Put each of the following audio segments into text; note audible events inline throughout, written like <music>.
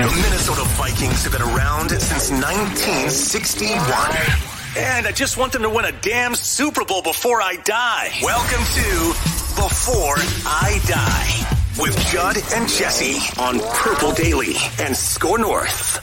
The Minnesota Vikings have been around since 1961. And I just want them to win a damn Super Bowl before I die. Welcome to Before I Die with Judd and Jesse on Purple Daily and Score North.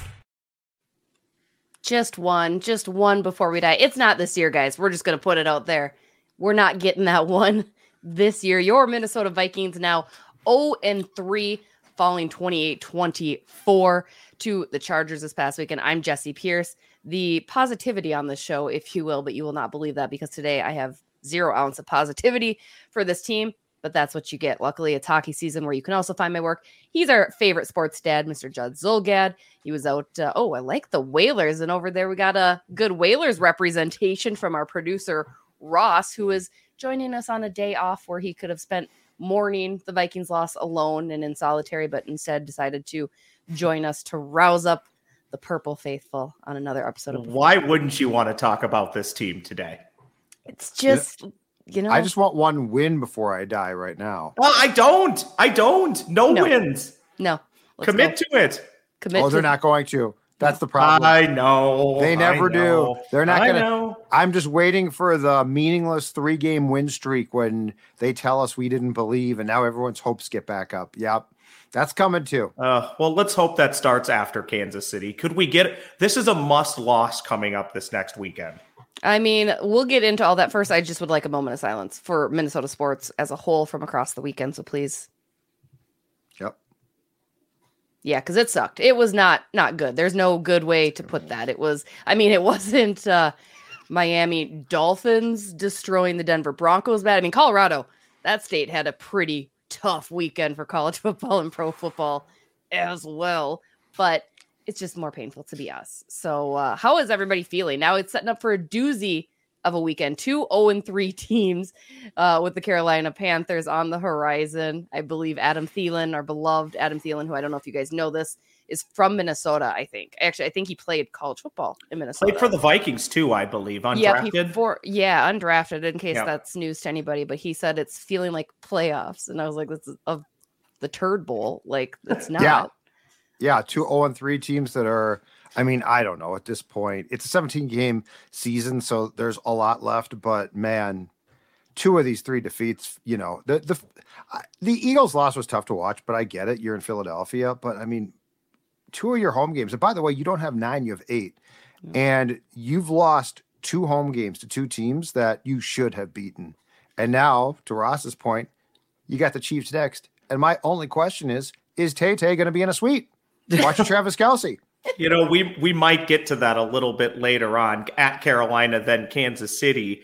Just one, just one before we die. It's not this year, guys. We're just going to put it out there. We're not getting that <laughs> one this year. Your Minnesota Vikings now 0 and 3 falling 28 24 to the Chargers this past weekend. I'm Jesse Pierce, the positivity on this show, if you will, but you will not believe that because today I have zero ounce of positivity for this team. But that's what you get. Luckily, it's hockey season where you can also find my work. He's our favorite sports dad, Mr. Judd Zulgad. He was out. Uh, oh, I like the Whalers. And over there, we got a good Whalers representation from our producer, Ross, who is joining us on a day off where he could have spent mourning the Vikings loss alone and in solitary, but instead decided to join us to rouse up the purple faithful on another episode of Why wouldn't you want to talk about this team today? It's just you know I just want one win before I die right now. Well, I don't. I don't. No, No. wins. no let's Commit go. to it. commit Oh, they're to not going to. That's the problem. I know. They never I do. They're not I gonna- know. I'm just waiting for the meaningless three game win streak when they tell us we didn't believe and now everyone's hopes get back up. Yep. That's coming too. Uh, well, let's hope that starts after Kansas City. Could we get this? Is a must loss coming up this next weekend. I mean, we'll get into all that first. I just would like a moment of silence for Minnesota sports as a whole from across the weekend. So please. Yep. Yeah, because it sucked. It was not not good. There's no good way to put that. It was. I mean, it <laughs> wasn't uh, Miami Dolphins destroying the Denver Broncos. Bad. I mean, Colorado. That state had a pretty tough weekend for college <laughs> football and pro football as well. But it's just more painful to be us. So, uh, how is everybody feeling now? It's setting up for a doozy of a weekend. Two 0 and 3 <laughs> teams uh, with the Carolina Panthers on the horizon. I believe Adam Thielen, our beloved Adam Thielen, who I don't know if you guys know this, is from Minnesota. I think actually, I think he played college football in Minnesota. Played for the Vikings too, I believe. Yeah, Undrafted. for yeah, undrafted. In case Yeah. that's news to anybody, but he said it's feeling like playoffs, and I was like, "This is of the Turd Bowl." Like it's <laughs> not. Yeah. Yeah, two 0 and 3 teams that are I mean, I don't know at this point. It's a 17 game season, so there's a lot left, but man, two of these three defeats, you know, the the the Eagles loss was tough to watch, but I get it. You're in Philadelphia, but I mean, two of your home games. And by the way, you don't have 9, you have 8. And you've lost two home games to two teams that you should have beaten. And now, to Ross's point, you got the Chiefs next. And my only question is, is Tay Tay going to be in a suite? <laughs> Watching Travis Kelce. You know, we we might get to that a little bit later on at Carolina, then Kansas City.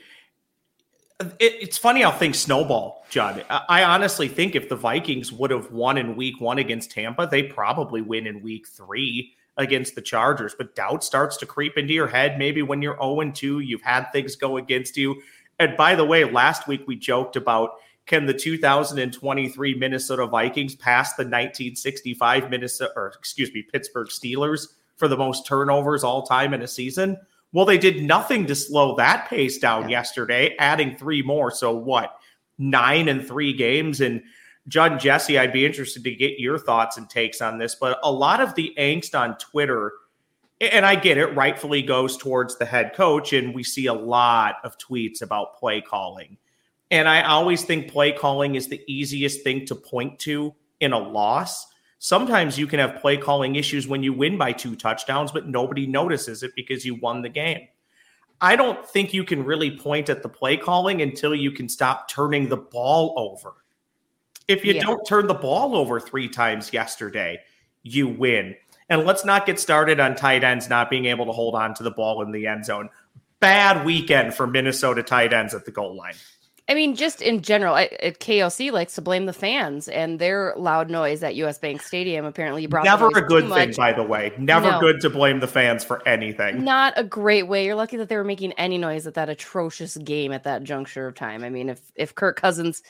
It, it's funny how things snowball, Judd. I, honestly think if the Vikings would have won in Week One against Tampa, they probably win in Week Three against the Chargers. But doubt starts to creep into your head. Maybe when you're oh zero two, you've had things go against you. And by the way, last week we joked about can the 2023 Minnesota Vikings pass the 1965 Minnesota or excuse me Pittsburgh Steelers for the most turnovers all time in a season? Well, they did nothing to slow that pace down yesterday, adding three more. So what? Nine and three games and John Jesse, I'd be interested to get your thoughts and takes on this, but a lot of the angst on Twitter and I get it, rightfully goes towards the head coach, and we see a lot of tweets about play calling. And I always think play calling is the easiest thing to point to in a loss. Sometimes you can have play calling issues when you win by two touchdowns, but nobody notices it because you won the game. I don't think you can really point at the play calling until you can stop turning the ball over. If you Yeah. don't turn the ball over three times yesterday, you win. And let's not get started on tight ends not being able to hold on to the ball in the end zone. Bad weekend for Minnesota tight ends at the goal line. I mean, just in general, I, KOC likes to blame the fans and their loud noise at US Bank Stadium. Apparently, you brought Never a good thing, by the way. Never No. good to blame the fans for anything. Not a great way. You're lucky that they were making any noise at that atrocious game at that juncture of time. I mean, if if Kirk Cousins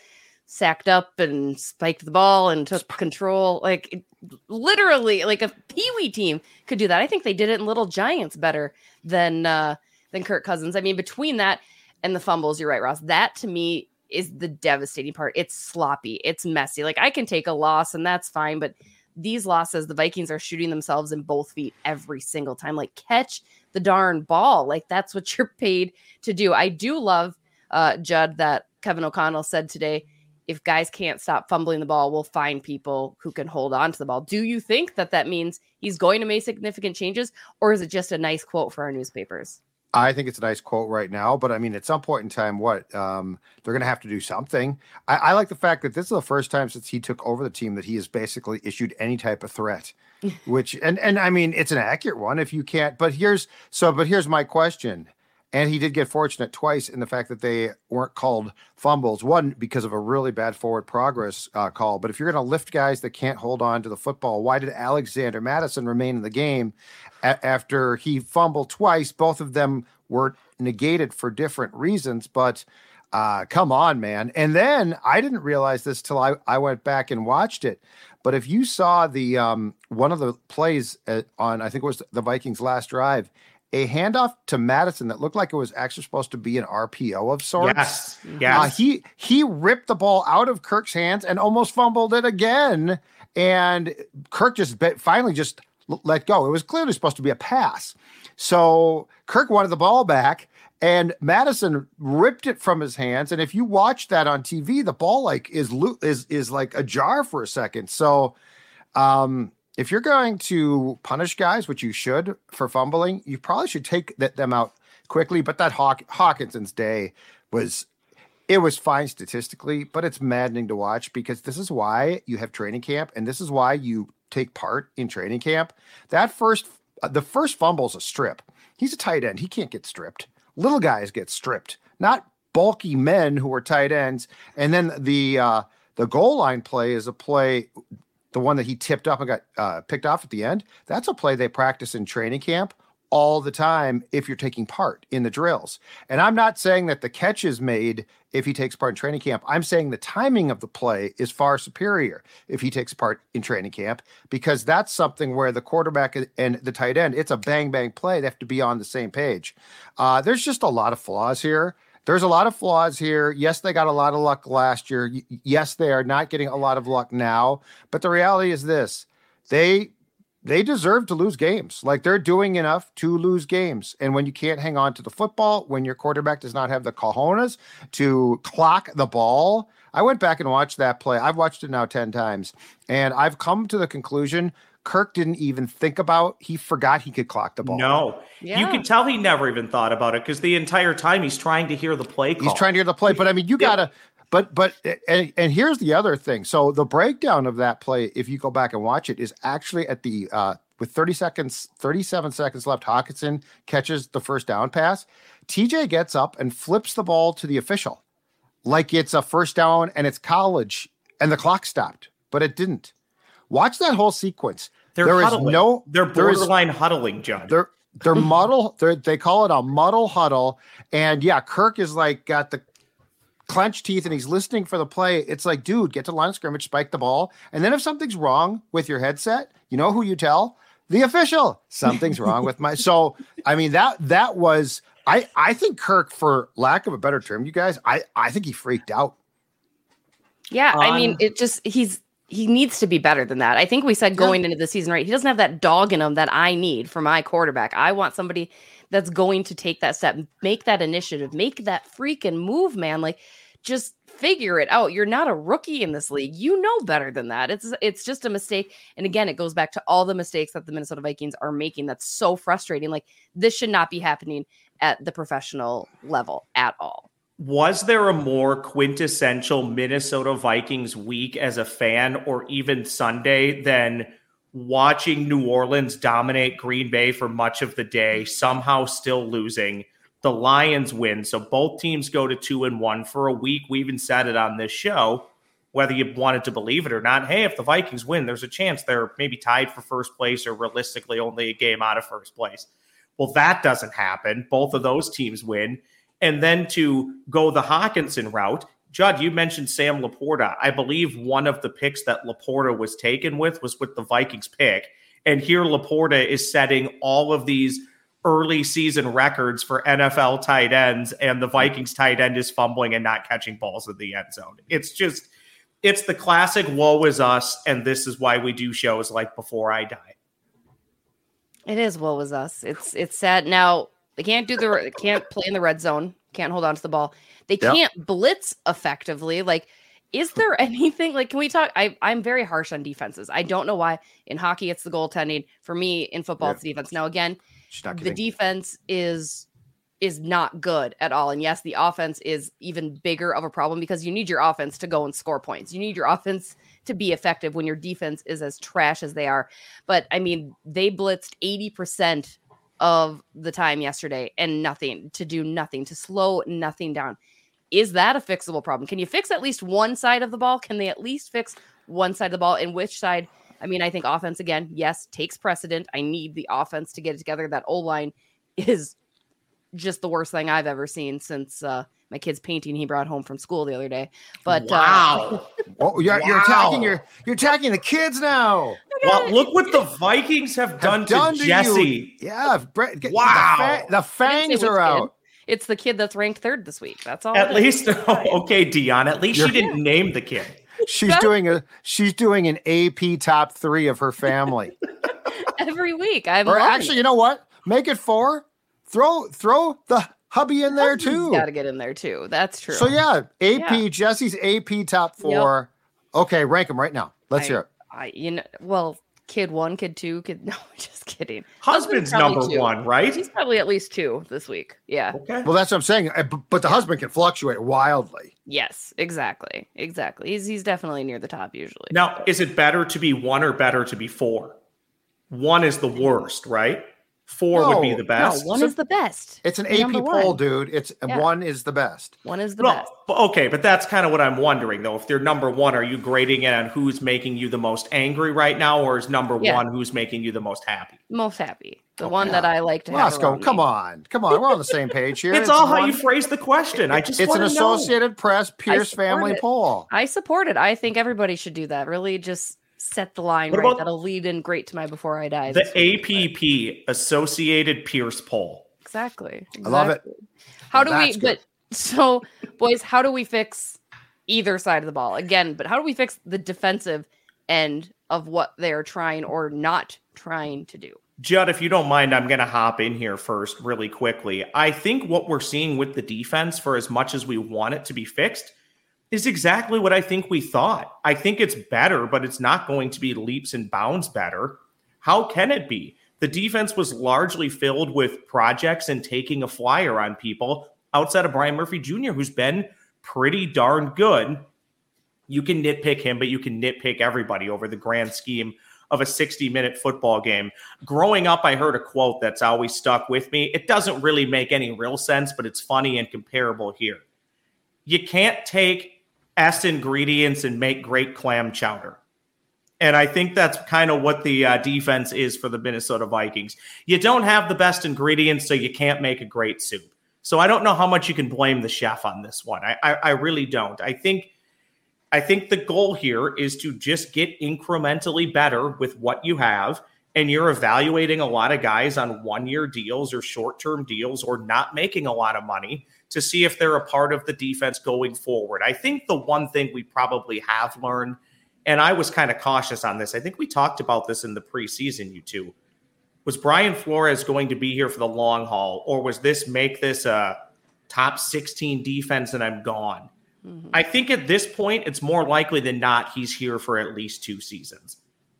sacked up and spiked the ball and took control, like it- literally, like a Pee Wee team could do that. I think they did it in Little Giants better than uh, than Kirk Cousins. I mean, between that and the fumbles, you're right, Ross. That to me is the devastating part. It's sloppy. It's messy. Like I can take a loss and that's fine, but these losses, the Vikings are shooting themselves in both feet every single time. Like catch the darn ball. Like that's what <laughs> you're paid to do. I do love uh Judd that Kevin O'Connell said today. If guys can't stop fumbling the ball, we'll find people who can hold on to the ball. Do you think that that means he's going to make significant changes, or is it just a nice quote for our newspapers? I think it's a nice quote right now, but I mean, at some point in time, what um, they're going to have to do something. I, I like the fact that this is the first time since he took over the team that he has basically issued any type of threat, <laughs> which and and I mean, it's an accurate one if you can't. But here's so, but here's my question. And he did get fortunate twice in the fact that they weren't called fumbles. One because of a really bad forward progress uh, call. But if you're going to lift guys that can't hold on to the football, why did Alexander Mattison remain in the game a- after he fumbled twice? Both of them were negated for different reasons. But uh, come on, man. And then I didn't realize this till I, I went back and watched it. But if you saw the um, one of the plays uh, on, I think it was the Vikings' last drive, a handoff to Mattison that looked like it was actually supposed to be an RPO of sorts. Yes. Uh, he he ripped the ball out of Kirk's hands and almost fumbled it again. And Kirk just be- finally just l- let go. It was clearly supposed to be a pass. So Kirk wanted the ball back, and Mattison ripped it from his hands. And if you watch that on TV, the ball like is lo- is is like ajar for a second. So um if you're going to punish guys, which you should for fumbling, you probably should take that, them out quickly. But that Hawk, Hockenson's day was it was fine statistically, but it's maddening to watch because this is why you have training camp and this is why you take part in training camp. That first, uh, the first fumble is a strip. He's a tight end. He can't get stripped. Little guys get stripped, not bulky men who are tight ends. And then the uh, the goal line play is a play, the one that he tipped up and got uh, picked off at the end. That's a play they practice in training camp all the time if you're taking part in the drills. And I'm not saying that the catch is made if he takes part in training camp. I'm saying the timing of the play is far superior if he takes part in training camp because that's something where the quarterback and the tight end, it's a bang bang play. They have to be on the same page. Uh, there's just a lot of flaws here. There's a lot of flaws here. Yes, they got a lot of luck last year. Yes, they are not getting a lot of luck now. But the reality is this: they they deserve to lose games. Like they're doing enough to lose games. And when you can't hang on to the football, when your quarterback does not have the cojones to clock the ball, I went back and watched that play. I've watched it now 10 times. And I've come to the conclusion Kirk didn't even think about, he forgot he could clock the ball. No. You Yeah. can tell he never even thought about it because the entire time he's trying to hear the play call. He's trying to hear the play, but I mean, you Yep. gotta. But but and, and here's the other thing. So the breakdown of that play, if you go back and watch it, is actually at the uh, with 30 seconds, 37 seconds left. Hockenson catches the first down pass. TJ gets up and flips the ball to the official, like it's a first down and it's college, and the clock stopped, but it didn't. Watch that whole sequence. They're There is huddling. no- They're there is- borderline huddling, John. they're they're <laughs> muddle. They're, they call it a muddle huddle, and yeah, Kirk is like got the clenched teeth and he's listening for the play. It's like, dude, get to the line of scrimmage, spike the ball, and then if something's wrong with your headset, you know who you tell the official. Something's wrong with my. So I mean that that was I I think Kirk, for lack of a better term, you guys, I I think he freaked out. Yeah, I mean, it just he's he needs to be better than that. I think we said going into the season, right? He doesn't have that dog in him that I need for my quarterback. I want somebody that's going to take that step, make that initiative, make that freaking move, man. Like just figure it out. You're not a rookie in this league. You know better than that. It's it's just a mistake. And again, it goes back to all the mistakes that the Minnesota Vikings are making. That's so frustrating. Like this should not be happening at the professional level at all. Was there a more quintessential Minnesota Vikings week as a fan or even Sunday than watching New Orleans dominate Green Bay for much of the day, somehow still losing? The Lions win. So both teams go to two and one for a week. We even said it on this show, whether you wanted to believe it or not. Hey, if the Vikings win, there's a chance they're maybe tied for first place or realistically only a game out of first place. Well, that doesn't happen. Both of those teams win. And then to go the Hockenson route, Judd, you mentioned Sam LaPorta. I believe one of the picks that LaPorta was taken with was with the Vikings pick. And here Laporta is setting all of these early season records for NFL tight ends, and the Vikings tight end is fumbling and not catching balls in the end zone. It's just, it's the classic woe is us. And this is why we do shows like Before I Die. It is woe is us. It's it's sad. Now they can't do the <laughs> can't play in the red zone. Can't hold on to the ball. They can't blitz effectively. Like, is there <laughs> anything like? Can we talk? I I'm very harsh on defenses. I don't know why. In hockey, it's the goaltending. For me, in football, it's defense. Now again, the defense is is not good at all. And yes, the offense is even bigger of a problem because you need your offense to go and score points. You need your offense to be effective when your defense is as trash as they are. But I mean, they blitzed 80% of the time yesterday and nothing to do nothing to slow nothing down. Is that a fixable problem? Can you fix at least one side of the ball? Can they at least fix one side of the ball? And which side? I mean, I think offense again, yes, takes precedent. I need the offense to get it together. That O line is just the worst thing I've ever seen since uh, my kid's painting he brought home from school the other day. But wow, uh, <laughs> oh, you're, wow. you're, attacking your you're attacking the kids now. Well, look what the <laughs> Vikings have, have done, done, to, to Jesse. You. Yeah, Brett, wow, the, fa- the fangs are out. It's the kid that's ranked third this week. That's all. At least, <laughs> okay, Dion. At least you're, she didn't name the kid. She's doing a she's doing an AP top three of her family every week. I'm or actually, it. you know what? Make it four. Throw throw the hubby in there too. Got to get in there too. That's true. So yeah, AP yeah. Jesse's AP top four. Yep. Okay, rank them right now. Let's I, hear it. I you know well kid one, kid two, kid <laughs> no, just kidding. Husband's, Husband's number two. one, right? He's probably at least two this week. Yeah. Okay. Well, that's what I'm saying. Uh, but the yeah. husband can fluctuate wildly. Yes, exactly, exactly. He's he's definitely near the top usually. Now, is it better to be one or better to be four? One is the worst, right? Four no, would be the best. No, one so is the best. It's an AP poll, dude. It's yeah. one is the best. One is the best. Okay, but that's kind of what I'm wondering though. If they're number one, are you grading it on who's making you the most angry right now, or is number yeah. one who's making you the most happy? Most happy. The okay. one that I like to Roscoe, have. come on. Come on. We're on the same page here. it's, <laughs> it's all one, how you phrase the question. I just It's an Associated know. Press Pierce family it. poll. I support it. I think everybody should do that. Really just set the line what right. That'll lead in great to my before I die. The APP Associated Pierce poll. Exactly, exactly. I love it. How well, do we? Good. But so, boys, how do we fix either side of the ball again? But how do we fix the defensive end of what they are trying or not trying to do? Judd, if you don't mind, I'm going to hop in here first really quickly. I think what we're seeing with the defense, for as much as we want it to be fixed, is exactly what I think we thought. I think it's better, but it's not going to be leaps and bounds better. How can it be? The defense was largely filled with projects and taking a flyer on people outside of Byron Murphy Jr., who's been pretty darn good. You can nitpick him, but you can nitpick everybody over the grand scheme of a 60 minute football game. Growing up, I heard a quote that's always stuck with me. It doesn't really make any real sense, but it's funny and comparable here. You can't take S ingredients and make great clam chowder. And I think that's kind of what the uh, defense is for the Minnesota Vikings. You don't have the best ingredients, so you can't make a great soup. So I don't know how much you can blame the chef on this one. I, I, I really don't. I think I think the goal here is to just get incrementally better with what you have. And you're evaluating a lot of guys on one year deals or short term deals or not making a lot of money to see if they're a part of the defense going forward. I think the one thing we probably have learned, and I was kind of cautious on this, I think we talked about this in the preseason, you two. Was Brian Flores going to be here for the long haul, or was this make this a top 16 defense and I'm gone? Mm-hmm. I think at this point, it's more likely than not he's here for at least two seasons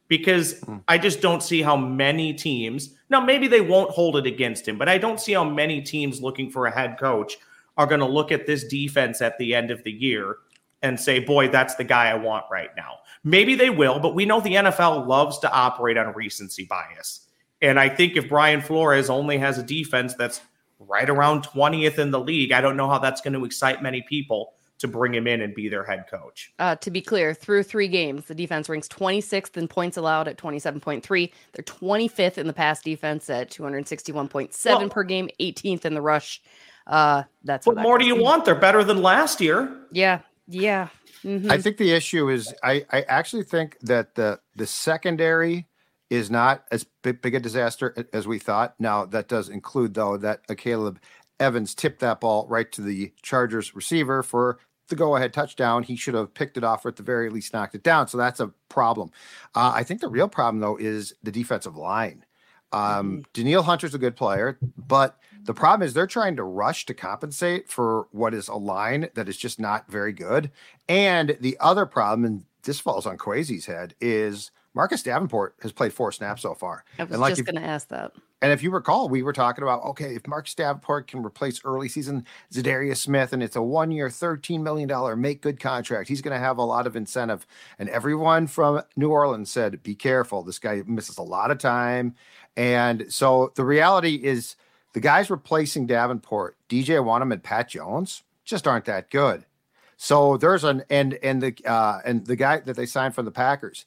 because mm. I just don't see how many teams. Now, maybe they won't hold it against him, but I don't see how many teams looking for a head coach are going to look at this defense at the end of the year and say, boy, that's the guy I want right now. Maybe they will, but we know the NFL loves to operate on recency bias. And I think if Brian Flores only has a defense that's right around 20th in the league, I don't know how that's going to excite many people to bring him in and be their head coach. Uh, to be clear, through three games, the defense ranks 26th in points allowed at 27.3. They're 25th in the pass defense at 261.7 well, per game, 18th in the rush. Uh, that's what more do you want? They're better than last year. Yeah, yeah. Mm-hmm. I think the issue is I, I actually think that the the secondary is not as big, big a disaster as we thought. Now that does include though that Akayleb Evans tipped that ball right to the Chargers receiver for the go ahead touchdown. He should have picked it off or at the very least knocked it down. So that's a problem. Uh, I think the real problem though is the defensive line. Um, mm-hmm. Danielle Hunter's a good player, but the problem is they're trying to rush to compensate for what is a line that is just not very good. And the other problem, and this falls on Kwesi's head, is Marcus Davenport has played four snaps so far. I was and like just going to ask that. And if you recall, we were talking about okay, if Marcus Davenport can replace early season Za'Darius Smith, and it's a one-year, thirteen million dollar make good contract, he's going to have a lot of incentive. And everyone from New Orleans said, "Be careful, this guy misses a lot of time." And so the reality is the guys replacing Davenport, DJ Wonnum and Pat Jones, just aren't that good. So there's an and and the uh, and the guy that they signed from the Packers,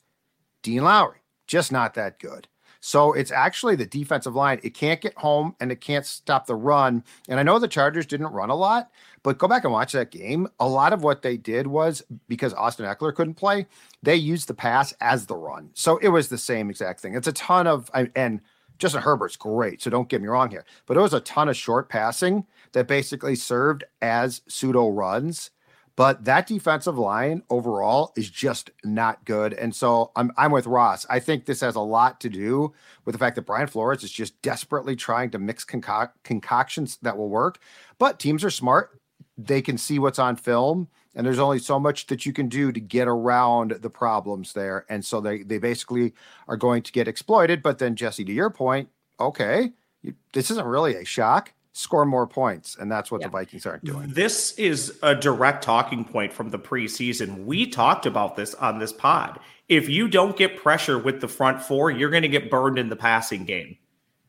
Dean Lowry, just not that good. So it's actually the defensive line. It can't get home and it can't stop the run. And I know the Chargers didn't run a lot, but go back and watch that game. A lot of what they did was because Austin Ekeler couldn't play, they used the pass as the run. So it was the same exact thing. It's a ton of and Justin Herbert's great, so don't get me wrong here. But it was a ton of short passing that basically served as pseudo runs. But that defensive line overall is just not good. And so I'm I'm with Ross. I think this has a lot to do with the fact that Brian Flores is just desperately trying to mix concoc- concoctions that will work. But teams are smart. They can see what's on film and there's only so much that you can do to get around the problems there. And so they they basically are going to get exploited. But then jesse to your point okay you, this isn't really a shock. Score more points. And that's what yeah. the vikings aren't doing. This is a direct talking point from the preseason. We talked about this on this pod. If you don't get pressure with the front four you're going to get burned in the passing game.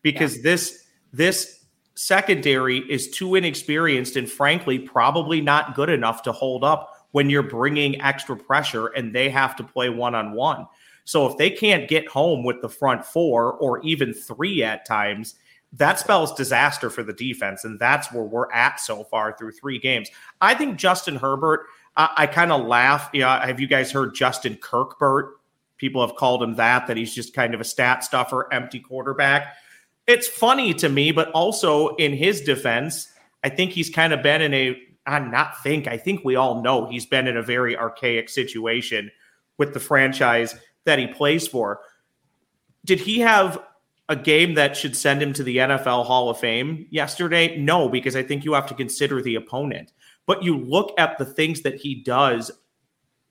Because yeah. this this secondary is too inexperienced and frankly probably not good enough to hold up when you're bringing extra pressure and they have to play one on one. So if they can't get home with the front four or even three at times, that spells disaster for the defense. And that's where we're at so far through three games. I think Justin Herbert, I, I kind of laugh. Have you guys heard Justin Kirkbert? People have called him that, that he's just kind of a stat stuffer, empty quarterback it's funny to me, but also in his defense, I think he's kind of been in a I not think, I think we all know he's been in a very archaic situation with the franchise that he plays for. Did he have a game that should send him to the NFL Hall of Fame yesterday? No, because I think you have to consider the opponent. But you look at the things that he does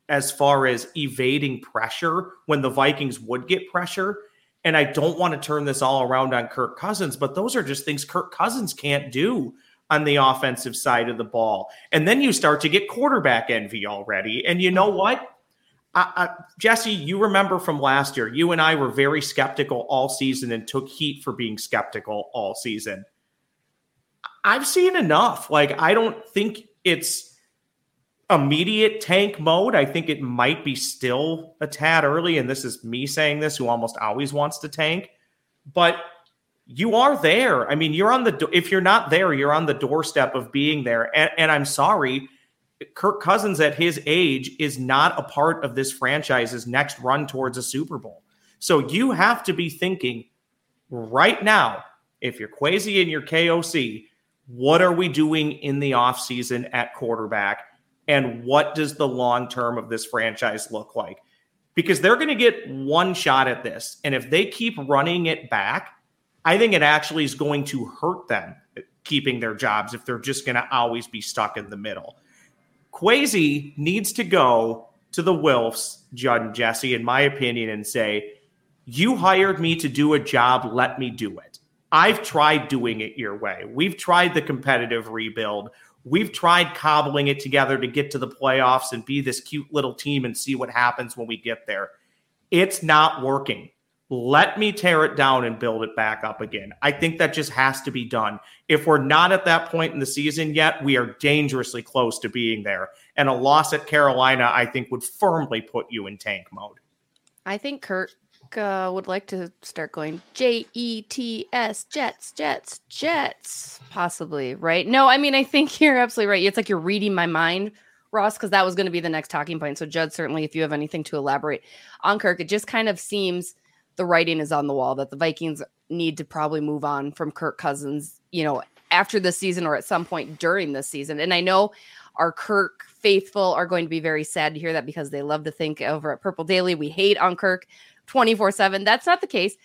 as far as evading pressure when the Vikings would get pressure, and I don't want to turn this all around on Kirk Cousins, but those are just things Kirk Cousins can't do on the offensive side of the ball. And then you start to get quarterback envy already. And you know what? I, I, Jesse, you remember from last year, you and I were very skeptical all season and took heat for being skeptical all season. I've seen enough. Like, I don't think it's immediate tank mode. I think it might be still a tad early. And this is me saying this, who almost always wants to tank. But you are there. I mean, you're on the, if you're not there, you're on the doorstep of being there. And, and I'm sorry, Kirk Cousins at his age is not a part of this franchise's next run towards a Super Bowl. So you have to be thinking right now, if you're Kwesi and you're KOC, what are we doing in the offseason at quarterback? And what does the long term of this franchise look like? Because they're going to get one shot at this. And if they keep running it back, I think it actually is going to hurt them keeping their jobs if they're just going to always be stuck in the middle. Kwesi needs to go to the Wilfs, Judd and Jesse, in my opinion, and say, You hired me to do a job, let me do it. I've tried doing it your way. We've tried the competitive rebuild. We've tried cobbling it together to get to the playoffs and be this cute little team and see what happens when we get there. It's not working. Let me tear it down and build it back up again. I think that just has to be done. If we're not at that point in the season yet, we are dangerously close to being there. And a loss at Carolina, I think, would firmly put you in tank mode. I think Kirk uh, would like to start going J E T S Jets, Jets, Jets, possibly, right? No, I mean, I think <laughs> you're absolutely right. It's like you're reading my mind, Ross, because that was going to be the next talking point. So, Judd, certainly, if you have anything to elaborate on Kirk, it just kind of seems the writing is on the wall that the Vikings need to probably move on from Kirk Cousins, you know, after this season or at some point during this season. And I know our Kirk faithful are going to be very sad to hear that because they love to think over at Purple Daily we hate on Kirk 24 7. That's not the case,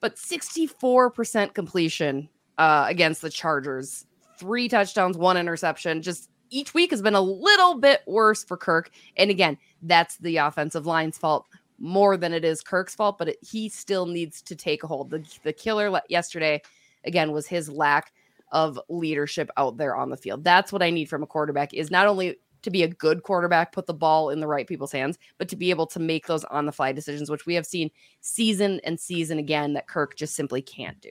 but 64% completion uh, against the Chargers, three touchdowns, one interception. Just each week has been a little bit worse for Kirk. And again, that's the offensive line's fault more than it is Kirk's fault, but it, he still needs to take a hold. The, the killer yesterday, again, was his lack of leadership out there on the field. That's what I need from a quarterback is not only to be a good quarterback, put the ball in the right people's hands, but to be able to make those on the fly decisions, which we have seen season and season again that Kirk just simply can't do.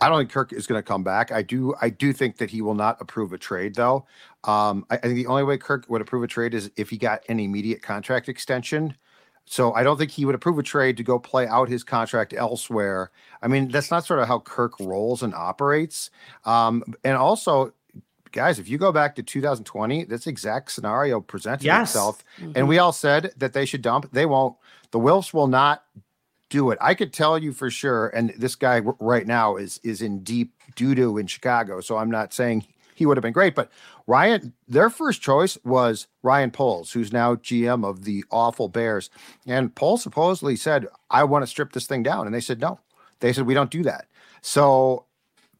I don't think Kirk is going to come back. I do. I do think that he will not approve a trade, though. Um, I, I, think the only way Kirk would approve a trade is if he got an immediate contract extension. So I don't think he would approve a trade to go play out his contract elsewhere. I mean, that's not sort of how Kirk rolls and operates. Um, and also, guys, if you go back to 2020, this exact scenario presented yes. itself, mm-hmm. and we all said that they should dump. They won't. The Wilfs will not do it. I could tell you for sure. And this guy right now is is in deep doo doo in Chicago. So I'm not saying he would have been great, but Ryan, their first choice was Ryan Poles, who's now GM of the awful Bears. And Poles supposedly said, I want to strip this thing down. And they said, no. They said, we don't do that. So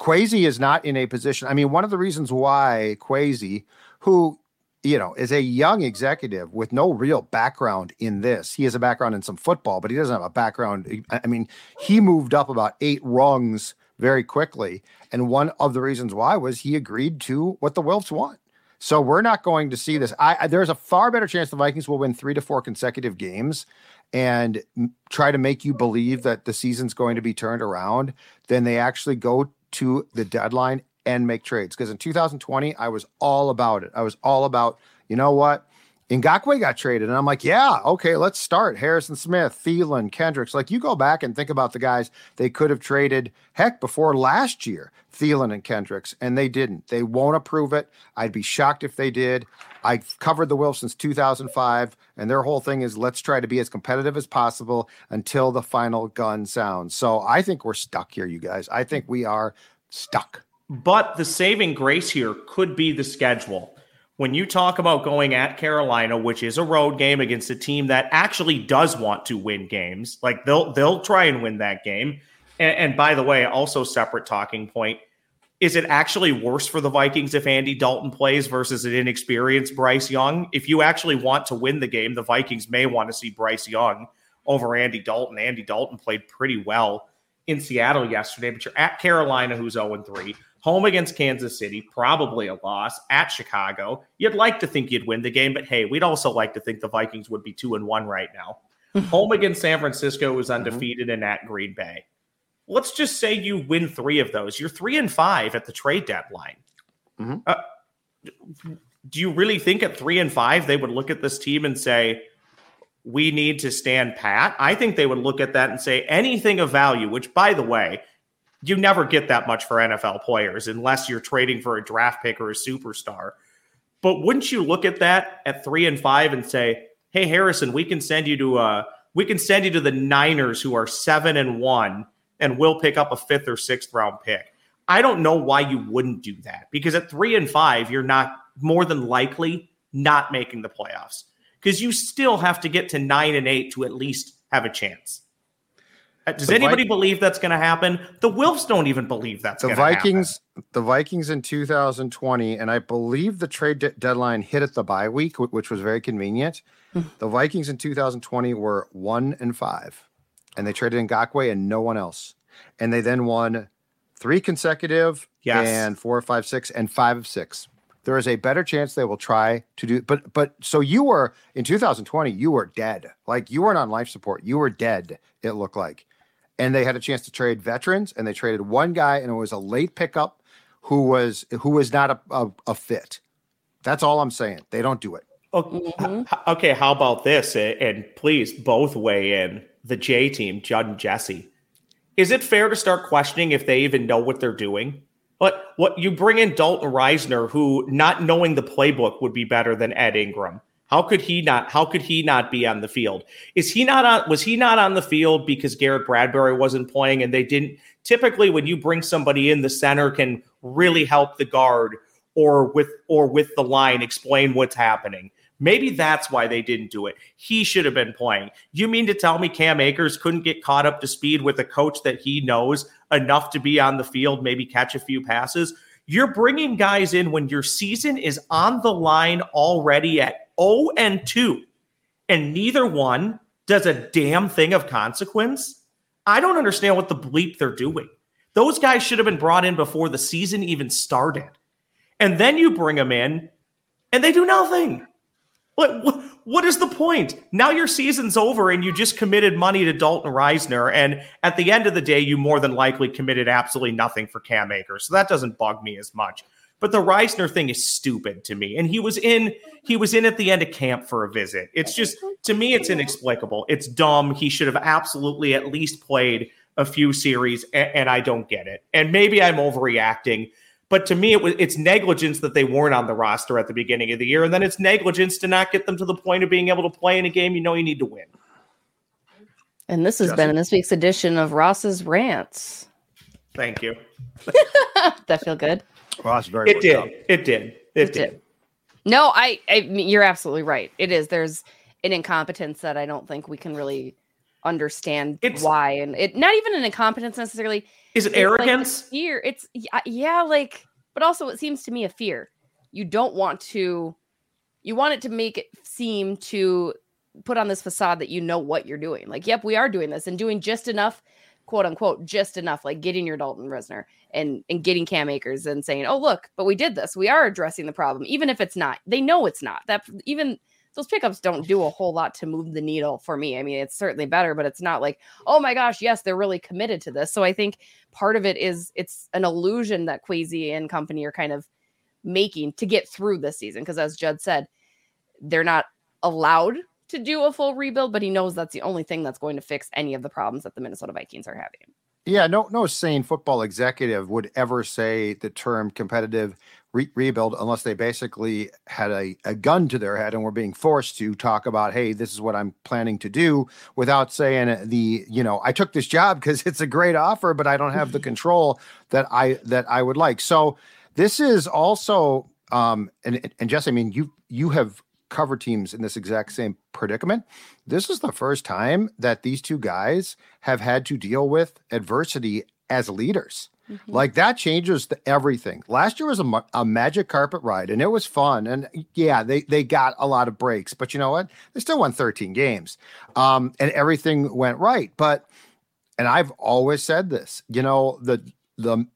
Kwesi is not in a position. I mean, one of the reasons why Kwesi, who you know, is a young executive with no real background in this. He has a background in some football, but he doesn't have a background. I mean, he moved up about eight rungs very quickly. And one of the reasons why was he agreed to what the Wilfs want. So we're not going to see this. I, I there's a far better chance the Vikings will win three to four consecutive games and try to make you believe that the season's going to be turned around than they actually go to the deadline and make trades. Because in 2020, I was all about it. I was all about, you know what? Ngakoue got traded, and I'm like, yeah, okay, let's start. Harrison Smith, Thielen, Kendricks. Like, you go back and think about the guys they could have traded, heck, before last year, Thielen and Kendricks, and they didn't. They won't approve it. I'd be shocked if they did. I've covered the Wilfs since 2005, and their whole thing is let's try to be as competitive as possible until the final gun sounds. So I think we're stuck here, you guys. I think we are stuck. But the saving grace here could be the schedule. When you talk about going at Carolina, which is a road game against a team that actually does want to win games, like they'll they'll try and win that game. And, and by the way, also separate talking point, is it actually worse for the Vikings if Andy Dalton plays versus an inexperienced Bryce Young? If you actually want to win the game, the Vikings may want to see Bryce Young over Andy Dalton. Andy Dalton played pretty well in Seattle yesterday, but you're at Carolina, who's 0 3. Home against Kansas City, probably a loss at Chicago. You'd like to think you'd win the game, but hey, we'd also like to think the Vikings would be two and one right now. home against San Francisco was undefeated and at Green Bay. Let's just say you win three of those. You're three and five at the trade deadline. Mhm. Uh, do you really think at three and five they would look at this team and say, we need to stand pat? I think they would look at that and say anything of value, which by the way, you never get that much for NFL players unless you're trading for a draft pick or a superstar. But wouldn't you look at that at three and five and say, "Hey Harrison, we can send you to uh we can send you to the Niners who are seven and one, and we'll pick up a fifth or sixth round pick." I don't know why you wouldn't do that because at three and five, you're not more than likely not making the playoffs because you still have to get to nine and eight to at least have a chance. Does The Vi- anybody believe that's going to happen? The Wilfs don't even believe that's the going to happen. Vikings, the Vikings in 2020, and I believe the trade de- deadline hit at the bye week, which was very convenient. Hmm. the Vikings in 2020 were one and five, and they traded Ngakoue and no one else, and they then won three consecutive Yes. and four, five, six, and five of six. There is a better chance they will try to do, but but so you were in 2020, you were dead, like you weren't on life support, you were dead. It looked like and they had a chance to trade veterans and they traded one guy and it was a late pickup who was who was not a, a, a fit that's all i'm saying they don't do it Okay, mm-hmm. h- okay, how about this? And please both weigh in. The J team, Judd and Jesse. Is it fair to start questioning if they even know what they're doing? But what you bring in Dalton Risner, who not knowing the playbook would be better than Ed Ingram. How could he not? How could he not be on the field? Is he not on? Was he not on the field because Garrett Bradbury wasn't playing and they didn't? Typically, when you bring somebody in, the center can really help the guard or with or with the line explain what's happening. Maybe that's why they didn't do it. He should have been playing. You mean to tell me Cam Akers couldn't get caught up to speed with a coach that he knows enough to be on the field, maybe catch a few passes? You're bringing guys in when your season is on the line already at 0 and 2, and neither one does a damn thing of consequence. I don't understand what the bleep they're doing. Those guys should have been brought in before the season even started. And then you bring them in and they do nothing. What, what, what is the point? Now your season's over and you just committed money to Dalton Risner. And at the end of the day, you more than likely committed absolutely nothing for Cam Akers. So that doesn't bug me as much. But the Risner thing is stupid to me. And he was in he was in at the end of camp for a visit. It's just to me, it's inexplicable. It's dumb. He should have absolutely at least played a few series, and, and I don't get it. And maybe I'm overreacting. But to me, it was it's negligence that they weren't on the roster at the beginning of the year, and then it's negligence to not get them to the point of being able to play in a game you know you need to win. And this has Jesse? been this week's edition of Ross's Rants. Thank you. <laughs> that feel good? Well that's very It did. out. It did. It, It did. did. No, I, I you're absolutely right. It is. There's an incompetence that I don't think we can really understand It's- why, and it not even an incompetence necessarily. Is it It's like arrogance? fear. It's yeah, yeah, like, but also it seems to me a fear. You don't want to. You want it to make it seem to put on this facade that you know what you're doing. Like, yep, we are doing this and doing just enough, quote unquote, just enough, like getting your Dalton Risner and and getting Cam Akers and saying, "Oh, look, but we did this. We are addressing the problem, even if it's not. They know it's not. That even those pickups don't do a whole lot to move the needle for me. I mean, it's certainly better, but it's not like, oh my gosh, yes, they're really committed to this. So I think part of it is it's an illusion that Kwesi and company are kind of making to get through this season. Because as Judd said, they're not allowed to do a full rebuild, but he knows that's the only thing that's going to fix any of the problems that the Minnesota Vikings are having. Yeah, no, no sane football executive would ever say the term competitive re- rebuild unless they basically had a, a gun to their head and were being forced to talk about, hey, this is what I'm planning to do without saying the, you know, I took this job because it's a great offer, but I don't have the <laughs> control that I that I would like. So this is also um and and Jess, I mean, you you have covered teams in this exact same predicament. This is the first time that these two guys have had to deal with adversity as leaders. Like that changes the, everything. Last year was a, a magic carpet ride and it was fun. And yeah, they, they got a lot of breaks, but you know what? They still won 13 games um, and everything went right. But, and I've always said this, you know, the, the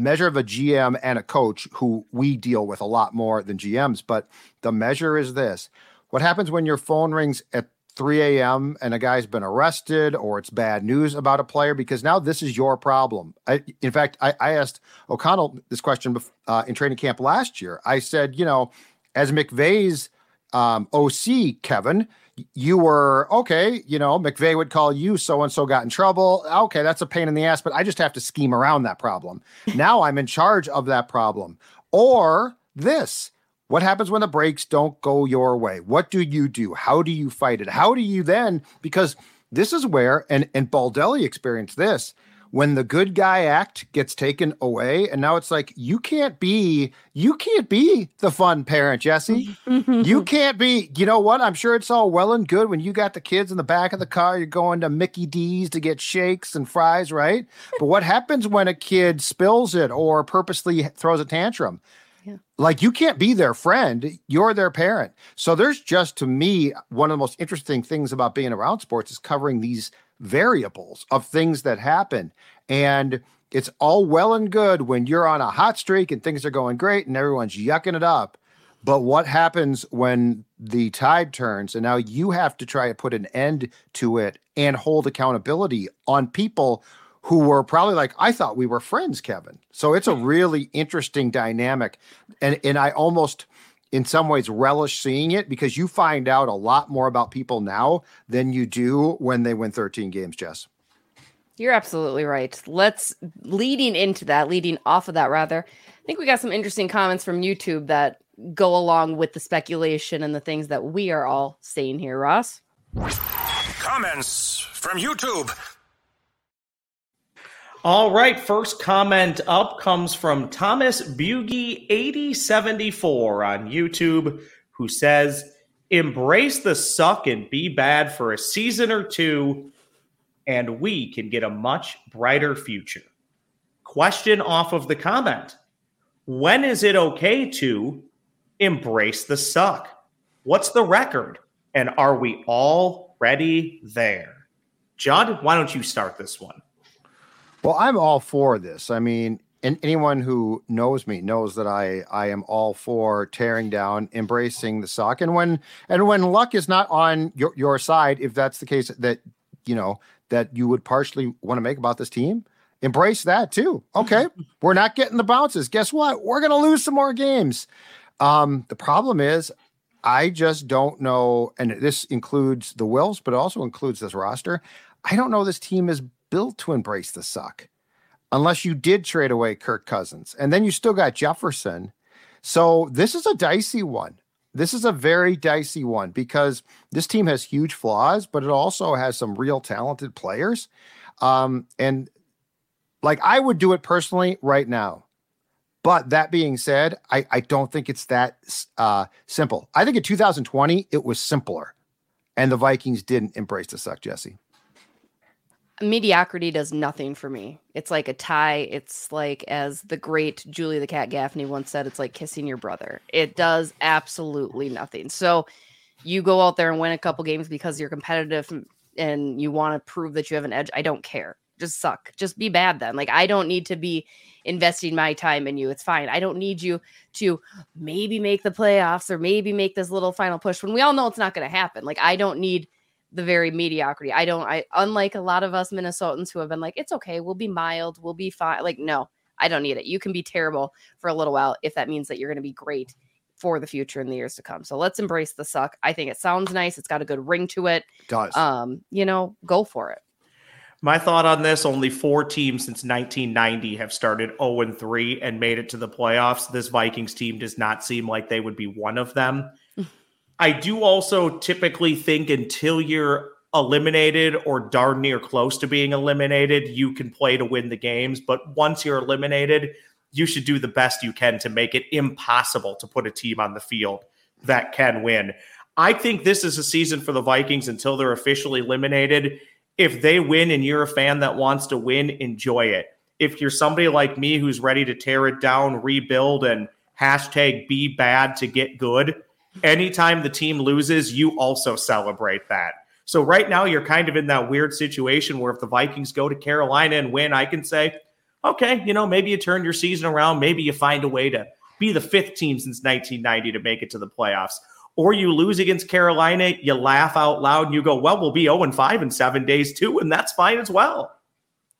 measure of a GM and a coach who we deal with a lot more than GMs, but the measure is this. What happens when your phone rings at 3 a.m. and a guy's been arrested or it's bad news about a player? Because now this is your problem. I, in fact, I, I asked O'Connell this question uh, in training camp last year. I said, you know, as McVay's um, OC, Kevin, you were okay. You know, McVay would call you so and so got in trouble. Okay, that's a pain in the ass, but I just have to scheme around that problem. <laughs> now I'm in charge of that problem. Or this. What happens when the breaks don't go your way? What do you do? How do you fight it? How do you then? Because this is where, and and Baldelli experienced this when the good guy act gets taken away and now it's like you can't be you can't be the fun parent jesse. Mm-hmm. You can't be you know what? I'm sure it's all well and good when you got the kids in the back of the car you're going to mickey d's to get shakes and fries right? But what happens when a kid spills it or purposely throws a tantrum? Yeah. Like you can't be their friend, you're their parent. So there's just to me one of the most interesting things about being around sports is covering these variables of things that happen. And it's all well and good when you're on a hot streak and things are going great and everyone's yucking it up. But what happens when the tide turns and now you have to try to put an end to it and hold accountability on people who were probably like, I thought we were friends, Kevin. So it's a hmm. really interesting dynamic. And and I almost in some ways relish seeing it because you find out a lot more about people now than you do when they win 13 games, Jess. You're absolutely right. Let's leading into that, leading off of that rather. I think we got some interesting comments from YouTube that go along with the speculation and the things that we are all saying here, Ross. Comments from YouTube. All right, first comment up comes from Thomas Bugie 8074 on YouTube who says, "Embrace the suck and be bad for a season or two and we can get a much brighter future." Question off of the comment. When is it okay to embrace the suck? What's the record? And are we already there? Judd, why don't you start this one? Well, I'm all for this. I mean, and anyone who knows me knows that I I am all for tearing down, embracing the suck, and when and when luck is not on your your side, if that's the case that you know that you would partially want to make about this team, embrace that too. Okay, <laughs> we're not getting the bounces. Guess what? We're gonna lose some more games. Um, the problem is, I just don't know, and this includes the Wilfs, but it also includes this roster. I don't know this team is built to embrace the suck unless you did trade away Kirk Cousins. And then you still got Jefferson. So this is a dicey one. This is a very dicey one because this team has huge flaws, but it also has some real talented players. Um, and like I would do it personally right now. But that being said, I, I don't think it's that uh, simple. I think in 2020, it was simpler. And the Vikings didn't embrace the suck, Jesse mediocrity does nothing for me. It's like a tie. It's like, as the great Julie the Cat Gaffney once said, it's like kissing your brother. It does absolutely nothing. So you go out there and win a couple games because you're competitive and you want to prove that you have an edge. I don't care. Just suck. Just be bad then. Like, I don't need to be investing my time in you. It's fine. I don't need you to maybe make the playoffs or maybe make this little final push when we all know it's not going to happen. Like, I don't need – the very mediocrity. I don't I unlike a lot of us Minnesotans who have been like, it's okay, we'll be mild, we'll be fine. Like, no, I don't need it. You can be terrible for a little while if that means that you're gonna be great for the future in the years to come. So let's embrace the suck. I think it sounds nice. It's got a good ring to it. it does. Um, you know, go for it. My thought on this only four teams since 1990 have started 0 and 3 and made it to the playoffs. This Vikings team does not seem like they would be one of them. I do also typically think until you're eliminated or darn near close to being eliminated, you can play to win the games. But once you're eliminated, you should do the best you can to make it impossible to put a team on the field that can win. I think this is a season for the Vikings until they're officially eliminated. If they win and you're a fan that wants to win, enjoy it. If you're somebody like me who's ready to tear it down, rebuild, and hashtag be bad to get good, anytime the team loses, you also celebrate that. So right now, you're kind of in that weird situation where if the Vikings go to Carolina and win, I can say, okay, you know, maybe you turn your season around. Maybe you find a way to be the fifth team since 1990 to make it to the playoffs. Or you lose against Carolina, you laugh out loud and you go, well, we'll be 0 and 5 in seven days too. And that's fine as well.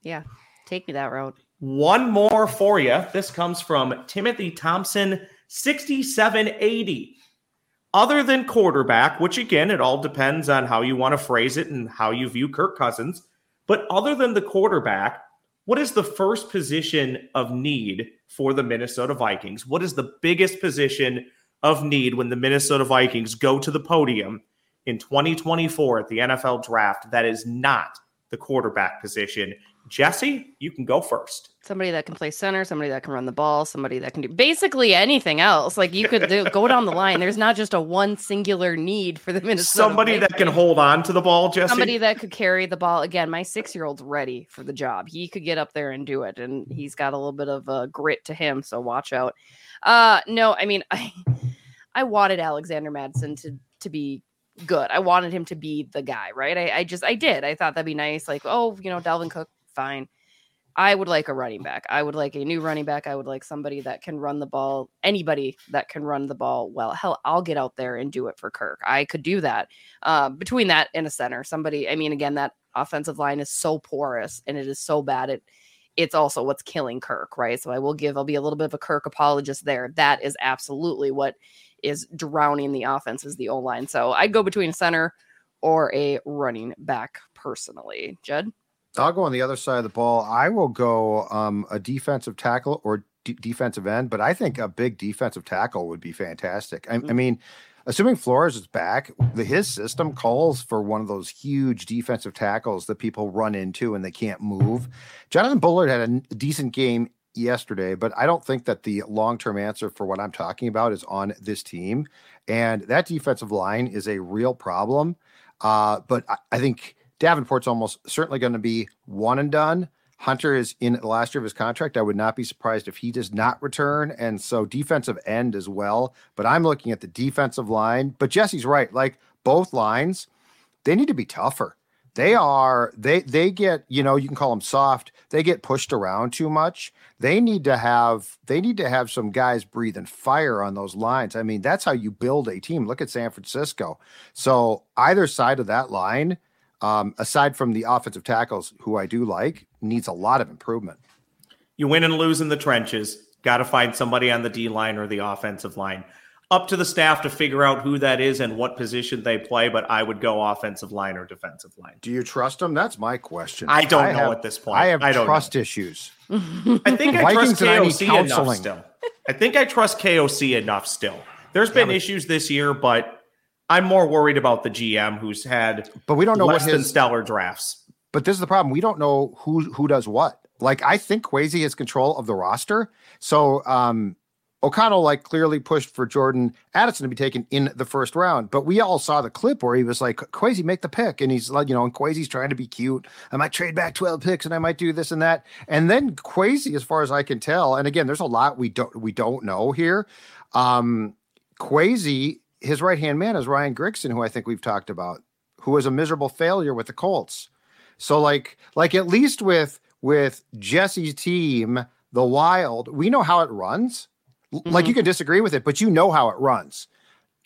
Yeah. Take me that route. One more for you. This comes from Timothy Thompson, 6780. Other than quarterback, which again, it all depends on how you want to phrase it and how you view Kirk Cousins. But other than the quarterback, what is the first position of need for the Minnesota Vikings? What is the biggest position of need when the Minnesota Vikings go to the podium in 2024 at the NFL draft that is not the quarterback position? Jesse, you can go first. Somebody that can play center, somebody that can run the ball, somebody that can do basically anything else. Like you could do, go down the line. There's not just a one singular need for the Minnesota. Somebody that can hold on to the ball, Jesse. Somebody that could carry the ball. Again, my six year old's ready for the job. He could get up there and do it, and he's got a little bit of a grit to him. So watch out. Uh, no, I mean, I <laughs> I wanted Alexander Mattison to to be good. I wanted him to be the guy, right? I, I just I did. I thought that'd be nice. Like, oh, you know, Dalvin Cook fine. I would like a running back. I would like a new running back. I would like somebody that can run the ball. Anybody that can run the ball well. Hell, I'll get out there and do it for Kirk. I could do that. Uh, between that and a center, somebody. I mean, again, that offensive line is so porous and it is so bad. It it's also what's killing Kirk, right? So I will give. I'll be a little bit of a Kirk apologist there. That is absolutely what is drowning the offense is the O line. So I'd go between a center or a running back personally. Judd. I'll go on the other side of the ball. I will go um, a defensive tackle or d- defensive end, but I think a big defensive tackle would be fantastic. I, mm-hmm. I mean, assuming Flores is back, the, his system calls for one of those huge defensive tackles that people run into and they can't move. Jonathan Bullard had a decent game yesterday, but I don't think that the long term answer for what I'm talking about is on this team. And that defensive line is a real problem. Uh, but I, I think Davenport's almost certainly going to be one and done. Hunter is in the last year of his contract. I would not be surprised if he does not return. And so defensive end as well. But I'm looking at the defensive line. But Jesse's right. Like both lines, they need to be tougher. They are they they get, you know, you can call them soft. They get pushed around too much. They need to have they need to have some guys breathing fire on those lines. I mean, that's how you build a team. Look at San Francisco. So either side of that line, um, aside from the offensive tackles, who I do like, needs a lot of improvement. You win and lose in the trenches. Got to find somebody on the D line or the offensive line. Up to the staff to figure out who that is and what position they play, but I would go offensive line or defensive line. Do you trust them? That's my question. I don't I know have, at this point. I have I trust know. issues. <laughs> I think I trust KOC enough still. I think I trust KOC enough still. There's been yeah, but, issues this year, but I'm more worried about the GM who's had, but we don't know less what his, than stellar drafts. But this is the problem: we don't know who who does what. Like I think Kwesi has control of the roster, so um, O'Connell like clearly pushed for Jordan Addison to be taken in the first round, but we all saw the clip where he was like, "Kwesi, make the pick," and he's like, you know, and Kwesi's trying to be cute. I might trade back twelve picks, and I might do this and that, and then Kwesi, as far as I can tell, and again, there's a lot we don't we don't know here. Um, Kwesi his right hand man is Ryan Grigson, who I think we've talked about, who was a miserable failure with the Colts. So like like at least with with Jesse's team, the Wild, we know how it runs. Mm-hmm. Like you can disagree with it, but you know how it runs.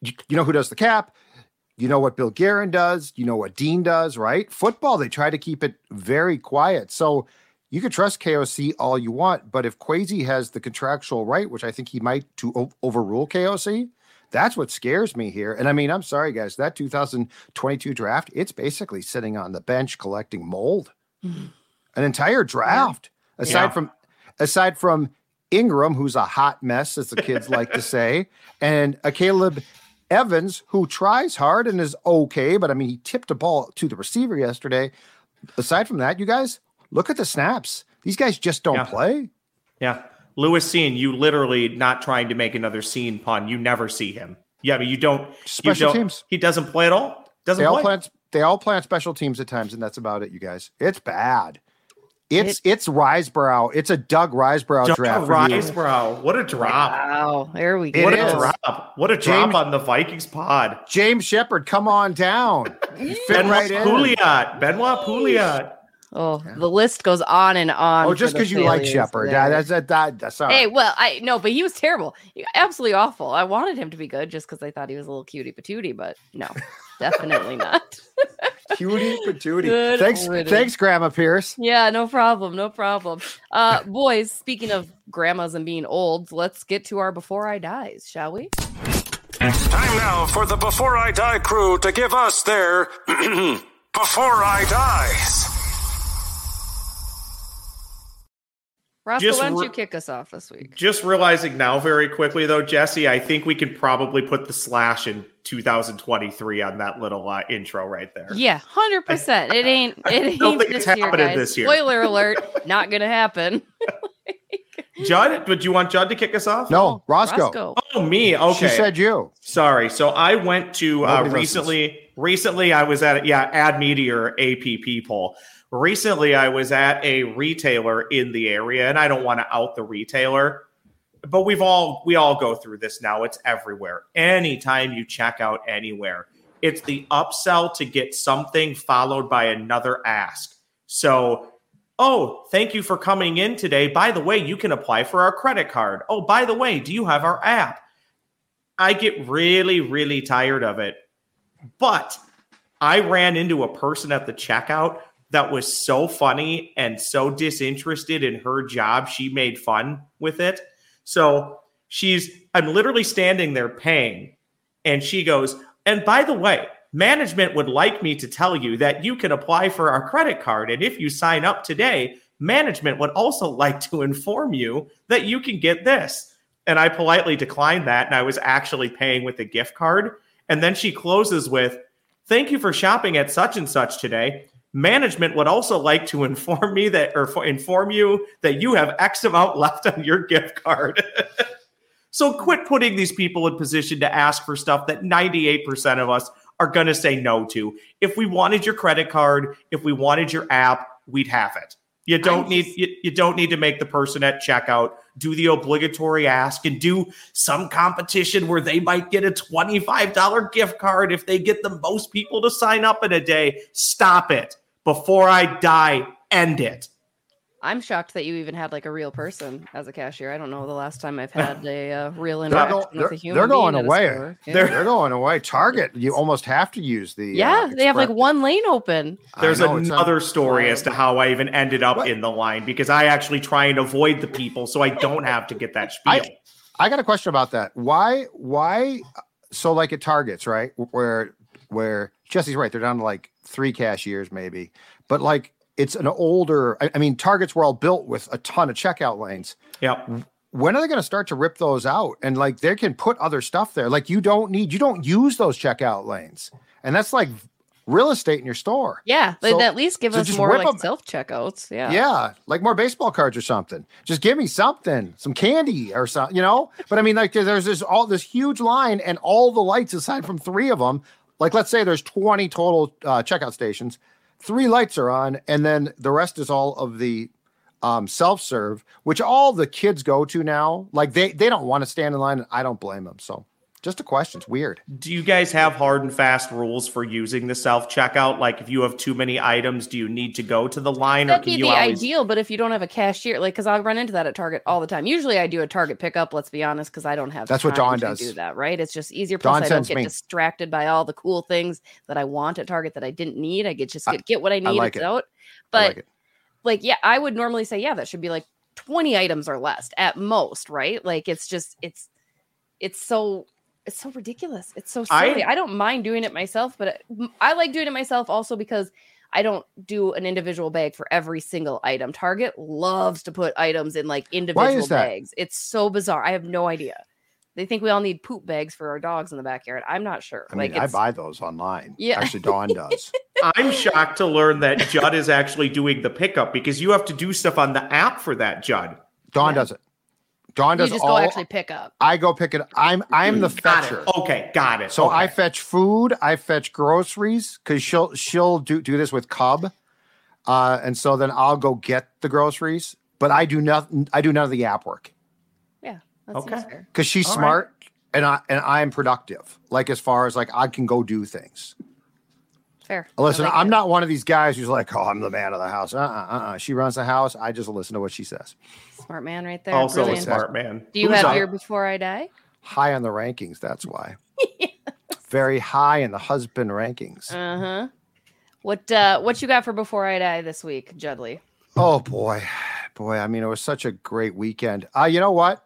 You, you know who does the cap. You know what Bill Guerin does. You know what Dean does, right? Football, they try to keep it very quiet. So you can trust KOC all you want, but if Kwesi has the contractual right, which I think he might, to overrule KOC, that's what scares me here. And I mean, I'm sorry, guys, that 2022 draft, it's basically sitting on the bench collecting mold. Mm-hmm. An entire draft, aside yeah. from aside from Ingram, who's a hot mess, as the kids like to say, and Akayleb Evans, who tries hard and is okay, but I mean, he tipped a ball to the receiver yesterday. Aside from that, you guys look at the snaps. These guys just don't yeah. play. Yeah. Lewis Cine, you literally not trying to make another scene pun. You never see him. Yeah, I mean you don't. Special you don't, teams. He doesn't play at all. Doesn't they play. all play. They all play on special teams at times, and that's about it. You guys, it's bad. It's it, it's Risebrough. It's a Doug Risebrough Doug draft. Risebrough. What a drop! Wow, there we go. What a drop! What a drop on the Vikings pod. James Sheppard, come on down. <laughs> fit Benoit right in. Pouliot. Benoit Pouliot. Oh, the list goes on and on. Oh, just because you like Sheppard. Yeah, that's that, that that's all Hey, well, I no, but he was terrible. Absolutely awful. I wanted him to be good just because I thought he was a little cutie patootie, but no, <laughs> definitely not. Cutie patootie. Good Thanks, riddance. thanks, Grandma Pierce. Yeah, no problem, no problem. Uh, boys, speaking of grandmas and being old, let's get to our before I dies, shall we? Time now for the Before I Die crew to give us their <clears throat> Before I Dies. Roscoe, Just why don't you kick us off this week? Just realizing now, very quickly though, Jesse, I think we could probably put the slash in 2023 on that little uh, intro right there. Yeah, hundred percent. It ain't. <laughs> It don't ain't think this it's year, happening guys. this year. Spoiler alert! <laughs> Not gonna happen. <laughs> Judd, would you want Judd to kick us off? No, Roscoe. Roscoe. Oh, me. Okay. She said you. Sorry. So I went to uh, Nobody listens. recently. Recently, I was at yeah, Ad Meteor APP poll. Recently, I was at a retailer in the area, and I don't want to out the retailer, but we've all we all go through this now. It's everywhere. Anytime you check out anywhere, it's the upsell to get something followed by another ask. So Oh, thank you for coming in today. By the way, you can apply for our credit card. Oh, by the way, do you have our app? I get really, really tired of it. But I ran into a person at the checkout that was so funny and so disinterested in her job, she made fun with it. So she's, I'm literally standing there paying, and she goes, and by the way, management would like me to tell you that you can apply for our credit card. And if you sign up today, management would also <laughs> like to inform you that you can get this. And I politely declined that. And I was actually paying with a gift card. And then she closes with, Thank you for shopping at such and such today. Management would also like to inform me that, or inform you that you have X amount left on your gift card. <laughs> so quit putting these people in position to ask for stuff that 98% of us are going to say no to. If we wanted your credit card, if we wanted your app, we'd have it. You don't need you, you don't need to make the person at checkout do the obligatory ask and do some competition where they might get a $25 gift card if they get the most people to sign up in a day. Stop it. Before I die, end it. I'm shocked that you even had like a real person as a cashier. I don't know the last time I've <laughs> had a uh, real They're, interaction go- with they're, a human. they're going being at a away. Yeah. They're, they're going away. Target, you almost have to use the. yeah, uh, they have like one lane open. There's know, another story as to how I even ended up What? in the line because I actually try and avoid the people so I don't have to get that <laughs> spiel. I- I got a question about that. Why? Why? So, like at Targets, right? Where, where Jesse's right. They're down to like three cashiers, maybe. But like, it's an older. I, I mean, Targets were all built with a ton of checkout lanes. yep. When are they going to start to rip those out? And like, they can put other stuff there. Like, you don't need. You don't use those checkout lanes, and that's like real estate in your store. Yeah, they So- at least give so us more rip like 'em. self checkouts. Yeah. Yeah, like more baseball cards or something. Just give me something, some candy or something, you know. But I mean, like there's this all this huge line, and all the lights aside from three of them. Like let's say there's 20 total uh, checkout stations, three lights are on, and then the rest is all of the um, self serve, which all the kids go to now. Like they they don't want to stand in line, and I don't blame them. So just a question. It's weird. Do you guys have hard and fast rules for using the self checkout? Like, if you have too many items, do you need to go to the line, or That'd can be you the always? ideal, but if you don't have a cashier, like, because I run into that at Target all the time. Usually, I do a Target pickup. Let's be honest, because I don't have. That's what time Dawn does. Do that, right? It's just easier. Plus, Dawn I don't get me. distracted by all the cool things that I want at Target that I didn't need. I get just I- get, get what I need. like it. out. But like like yeah i would normally say yeah that should be like 20 items or less at most right like it's just it's it's so it's so ridiculous it's so silly i, don't mind doing it myself but uh, I, I like doing it myself also because i don't do an individual bag for every single item target loves to put items in like individual bags it's so bizarre i have no idea they think we all need poop bags for our dogs in the backyard i'm not sure I mean, like I buy those online. Yeah. actually, Dawn does. <laughs> I'm shocked to learn that Judd is actually doing the pickup because you have to do stuff on the app for that, Judd. Dawn Yeah. does it. Dawn you does just all. go actually pick up I go pick it. I'm I'm the Got fetcher. it. Okay, got it. So I fetch food, I fetch groceries because she'll she'll do do this with Cub, uh, and so then I'll go get the groceries. But I do nothing. I do none of the app work yeah that's Okay. because she's All right. smart and I and I'm productive. Like as far as like I can go do things. Fair. Listen, like I'm it. not one of these guys who's like, "Oh, I'm the man of the house." Uh, uh, uh. She runs the house. I just listen to what she says. Smart man right there. Also a Brilliant. smart man. Do you Who's have up? your before I die? High on the rankings. That's why. <laughs> Very high in the husband rankings. Uh huh. What uh what you got for before I die this week, Judley? Oh boy, boy. I mean, it was such a great weekend. Uh, you know what?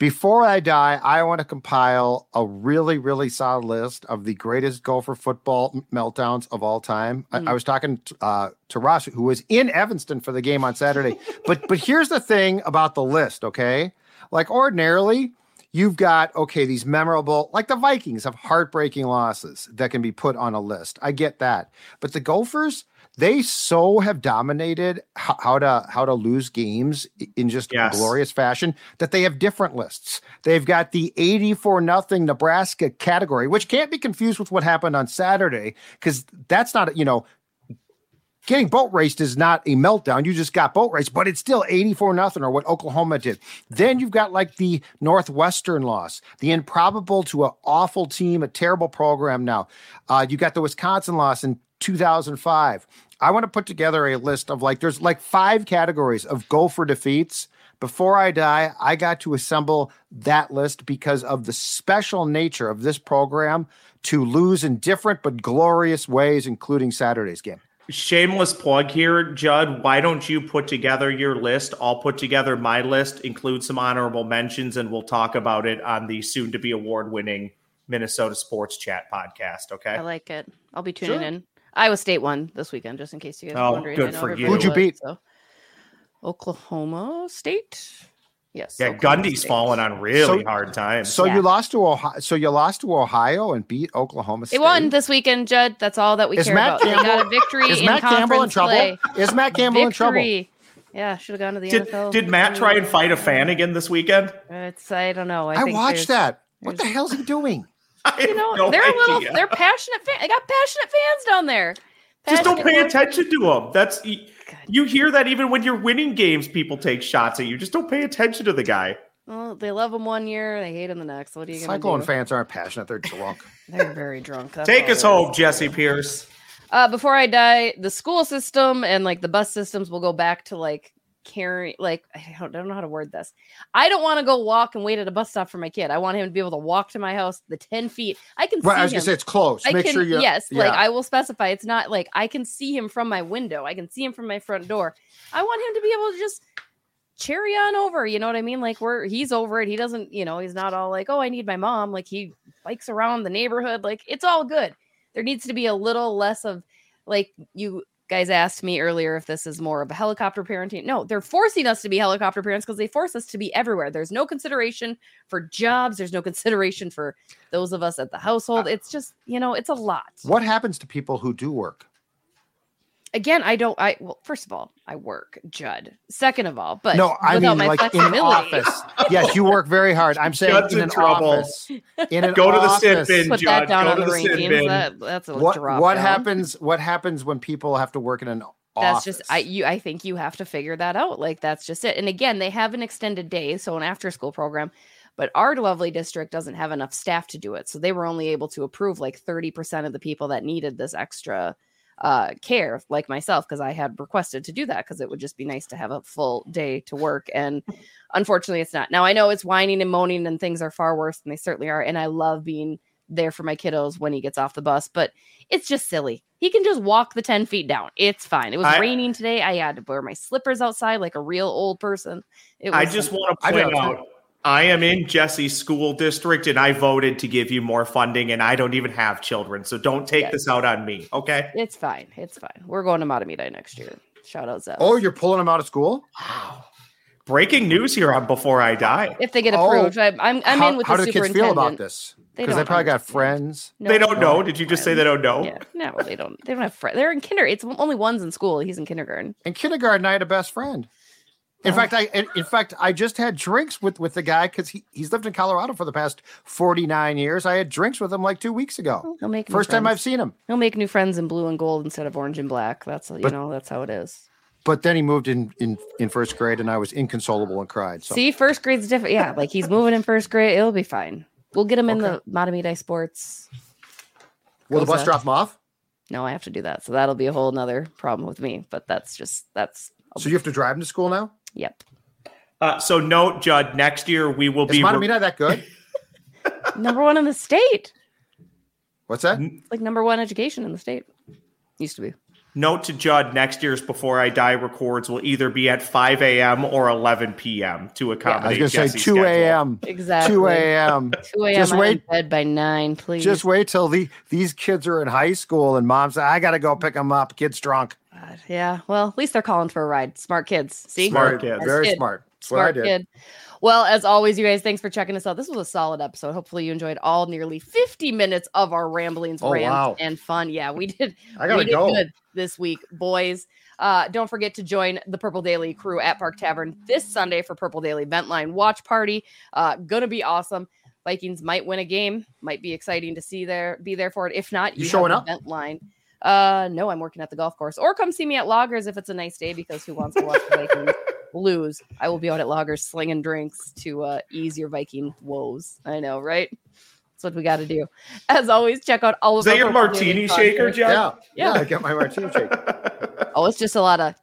Before I die, I want to compile a really, really solid list of the greatest Gopher football meltdowns of all time. I, I was talking uh, to Ross, who was in Evanston for the game on Saturday. <laughs> but but here's the thing about the list, okay? Like ordinarily, you've got okay these memorable like the vikings have heartbreaking losses that can be put on a list i get that but the gophers they so have dominated how to how to lose games in just Yes. glorious fashion that they have different lists they've got the 84 nothing nebraska category which can't be confused with what happened on saturday because that's not you know getting boat raced is not a meltdown. You just got boat raced, but it's still 84 nothing or what Oklahoma did. Then you've got like the Northwestern loss, the improbable to an awful team, a terrible program now. Uh, you got the Wisconsin loss in 2005. I want to put together a list of like, there's like five categories of Gopher defeats. Before I die, I got to assemble that list because of the special nature of this program to lose in different but glorious ways, including Saturday's game. Shameless plug here, Judd. Why don't you put together your list? I'll put together my list, include some honorable mentions, and we'll talk about it on the soon to be award winning Minnesota Sports Chat podcast. Okay. I like it. I'll be tuning Sure. in. Iowa State won this weekend, just in case you guys Oh, were wondering. good for you. Who'd you beat? so. Oklahoma State. Yes. yeah, Oklahoma Gundy's State. falling on really So- hard times. So Yeah. you lost to Ohio. So you lost to Ohio and beat Oklahoma State. They won this weekend, Judd. That's all that we Is care Matt about. They got a Campbell- victory Is in Matt Campbell in trouble? play. Is Matt Campbell in trouble? Yeah, should have gone to the did, NFL. did Matt try and fight a fan again this weekend? It's I don't know. I, I think watched that. What the hell's he doing? <laughs> I You have know, no they're a little. They're passionate. Fan, they got passionate fans down there. Just don't pay Passionate- attention to them. That's you hear that even when you're winning games, people take shots at you. Just don't pay attention to the guy. Well, they love him one year, they hate him the next. What are you going to Cyclone fans aren't passionate. They're drunk. <laughs> They're very drunk. That's Take us home, Jesse Pierce. Uh, before I die, the school system and like the bus systems will go back to like carry. Like I don't, I don't know how to word this. I don't want to go walk and wait at a bus stop for my kid. I want him to be able to walk to my house the ten feet. I can Right, see I was him. gonna say it's close. I Make can sure you. yes, like. I will specify. It's not like I can see him from my window. I can see him from my front door. I want him to be able to just cherry on over. You know what I mean? Like we're he's over it. He doesn't. You know, he's not all like, oh, I need my mom. Like he bikes around the neighborhood. Like it's all good. There needs to be a little less of like you guys asked me earlier if this is more of a helicopter parenting. No, they're forcing us to be helicopter parents because they force us to be everywhere. There's no consideration for jobs. There's no <laughs> consideration for those of us at the household. Uh, it's just, you know, it's a lot. What happens to people who do work? Again, I don't I well, first of all, I work, Judd. Second of all, but no, I mean my like in an office. yes, you work very hard. I'm saying Judd's in in an trouble. office. In an Go to the sin office. bin. Put Judd, that down go on to the the sin rankings. bin. That, that's a What drop what down. happens? What happens when people have to work in an office? that's office? just I you I think you have to figure that out. Like that's just it. And again, they have an extended day, so an after school program, but our lovely district doesn't have enough staff to do it. So they were only able to approve like 30% of the people that needed this extra uh care like myself because I had requested to do that because it would just be nice to have a full day to work and unfortunately it's not. Now I know it's whining and moaning and things are far worse than they certainly are and I love being there for my kiddos when he gets off the bus, but it's just silly. He can just walk the 10 feet down. It's fine. It was I- raining today. I had to wear my slippers outside like a real old person. It was I just want to I do point too. out I am in Jesse's school district and I voted to give you more funding and I don't even have children. So don't take Yes. this out on me. Okay. it's fine. It's fine. We're going to Mahtomedi next year. Shout out Zeb. oh, you're pulling them out of school. Wow. Breaking news here on Before I Die. if they get Oh, approved, I, I'm I'm how, in with how the do kids feel about this? Because they don't probably got friends. No, they don't no, know. Did you just say they don't know? Yeah, no, they don't. They don't have friends. They're in kinder. It's only one's in school. He's in kindergarten. In kindergarten, I had a best friend. In Oh. fact, I in, fact I just had drinks with with the guy because he, he's lived in Colorado for the past forty nine years. I had drinks with him like two weeks ago. Oh, he'll make new First time. I've seen him. He'll make new friends in blue and gold instead of orange and black. That's you But- know that's how it is. But then he moved in in in first grade, and I was inconsolable and cried. So See, first grade's different. Yeah, like he's moving in first grade. It'll be fine. We'll get him in Okay. the Mahtomedi sports. will the bus drop him off? No, I have to do that. So that'll be a whole nother problem with me. But that's just that's So you have to drive them to school now? Yep. Uh, so note, Judd, next year we will Is be. Mahtomedi that good? <laughs> Number one in the state. What's that? Like number one education in the state. Used to be. Note to Judd, next year's Before I Die records will either be at 5 a.m. or 11 p.m. to accommodate. I was going to say 2 a.m. Exactly. 2 a.m. <laughs> 2 a.m. Just I'm wait. in bed by nine, please. Just wait till the these kids are in high school and mom's I got to go pick them up. Kids drunk. God, yeah. Well, at least they're calling for a ride. Smart kids. See? Smart Very- kids. Very Kid. smart. That's Smart did. kid. Well, as always, you guys, thanks for checking us out. This was a solid episode. Hopefully, you enjoyed all nearly 50 minutes of our ramblings, Oh, rants, wow. and fun. Yeah, we did. I gotta did go. good this week, boys. Uh, don't forget to join the Purple Daily crew at Park Tavern this Sunday for Purple Daily Vent Line Watch Party. Uh, gonna be awesome. Vikings might win a game. Might be exciting to see there, be there for it. If not, You have showing the up? Vent Line. Uh, no, I'm working at the golf course, or come see me at Loggers if it's a nice day. Because who wants to watch the Vikings <laughs> lose? I will be out at Loggers slinging drinks to uh, ease your Viking woes. I know, right? That's what we got to do. As always, check out all of Is that our your martini shaker, content. Judd? Yeah. Yeah. Yeah. I get my martini shaker. <laughs> Oh, it's just a lot of.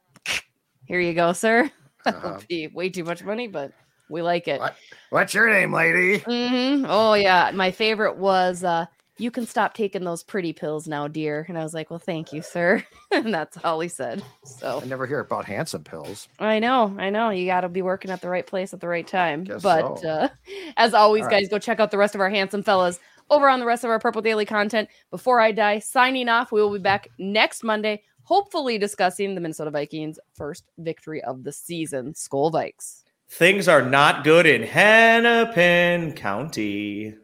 Here you go, sir. <laughs> That'll Uh-huh. be way too much money, but we like it. What? What's your name, lady? hmm Oh yeah, my favorite was uh, "You can stop taking those pretty pills now, dear." And I was like, "Well, thank you, sir." <laughs> and that's all he said. So I never hear about handsome pills. I know, I know, you got to be working at the right place at the right time. Guess but so. uh, as always, All right. guys, go check out the rest of our handsome fellas over on the rest of our Purple Daily content. Before I die, signing off. We will be back next Monday, hopefully discussing the Minnesota Vikings' first victory of the season. Skol Vikes. Things are not good in Hennepin County.